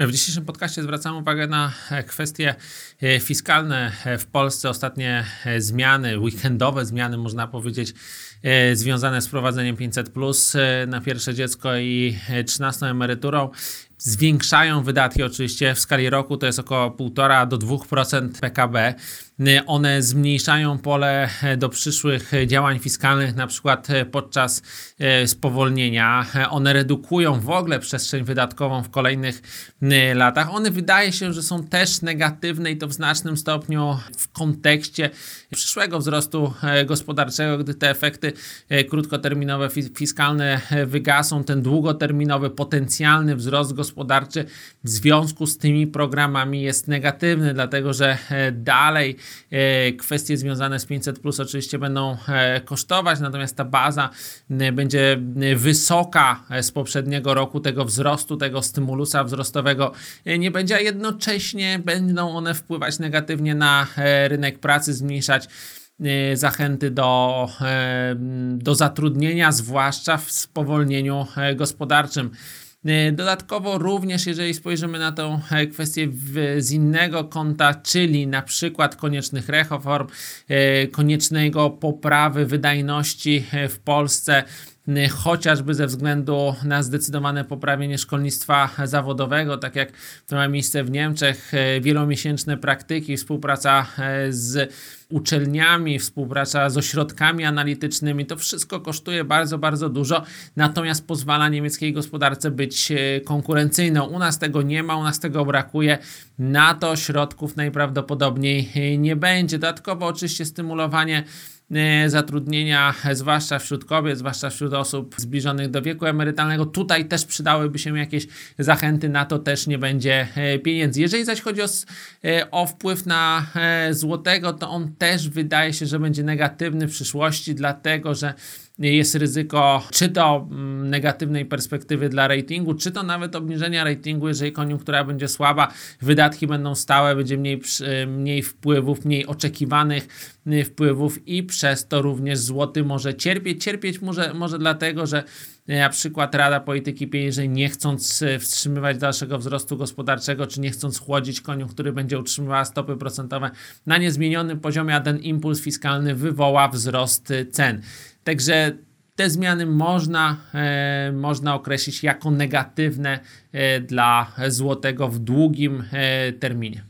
W dzisiejszym podcaście zwracam uwagę na e, kwestie e, fiskalne e, w Polsce. Ostatnie zmiany, weekendowe zmiany, można powiedzieć, związane z wprowadzeniem 500 plus na pierwsze dziecko i 13 emeryturą zwiększają wydatki oczywiście w skali roku, to jest około 1,5 do 2% PKB. One zmniejszają pole do przyszłych działań fiskalnych, na przykład podczas e, spowolnienia. One redukują w ogóle przestrzeń wydatkową w kolejnych e, latach. One wydaje się, że są też negatywne i to w znacznym stopniu w kontekście przyszłego wzrostu e, gospodarczego, gdy te efekty krótkoterminowe fiskalne wygasą, ten długoterminowy potencjalny wzrost gospodarczy gospodarczy w związku z tymi programami jest negatywny, dlatego że e, dalej e, kwestie związane z 500 plus oczywiście będą e, kosztować, natomiast ta baza będzie wysoka z poprzedniego roku tego wzrostu, tego stymulusa wzrostowego nie będzie, a jednocześnie będą one wpływać negatywnie na rynek pracy, zmniejszać zachęty do, do zatrudnienia, zwłaszcza w spowolnieniu gospodarczym. E, dodatkowo również, jeżeli spojrzymy na tę e, kwestię w, z innego kąta, czyli na przykład koniecznych reform, e, koniecznego poprawy wydajności w Polsce, chociażby ze względu na zdecydowane poprawienie szkolnictwa zawodowego, tak jak to ma miejsce w Niemczech, wielomiesięczne praktyki, współpraca z uczelniami, współpraca z ośrodkami analitycznymi, to wszystko kosztuje bardzo, bardzo dużo, natomiast pozwala niemieckiej gospodarce być e, konkurencyjną. U nas tego nie ma, u nas tego brakuje, na to środków najprawdopodobniej e, nie będzie. Dodatkowo oczywiście stymulowanie E, zatrudnienia, zwłaszcza wśród kobiet, zwłaszcza wśród osób zbliżonych do wieku emerytalnego. Tutaj też przydałyby się jakieś zachęty, na to też nie będzie pieniędzy. Jeżeli zaś chodzi o, o wpływ na złotego, to on też wydaje się, że będzie negatywny w przyszłości, dlatego że jest ryzyko czy to mm, negatywnej perspektywy dla ratingu, czy to nawet obniżenia ratingu, jeżeli koniunktura będzie słaba, wydatki będą stałe, będzie mniej, mniej wpływów, mniej oczekiwanych wpływów i przez to również złoty może cierpieć. Cierpieć może, może dlatego, że y, na przykład Rada Polityki Pieniężnej nie chcąc y, wstrzymywać dalszego wzrostu gospodarczego, czy nie chcąc chłodzić koniunktury, będzie utrzymywała stopy procentowe na niezmienionym poziomie, a ten impuls fiskalny wywoła wzrost cen. Także te zmiany można, e, można określić jako negatywne e, dla złotego w długim e, terminie.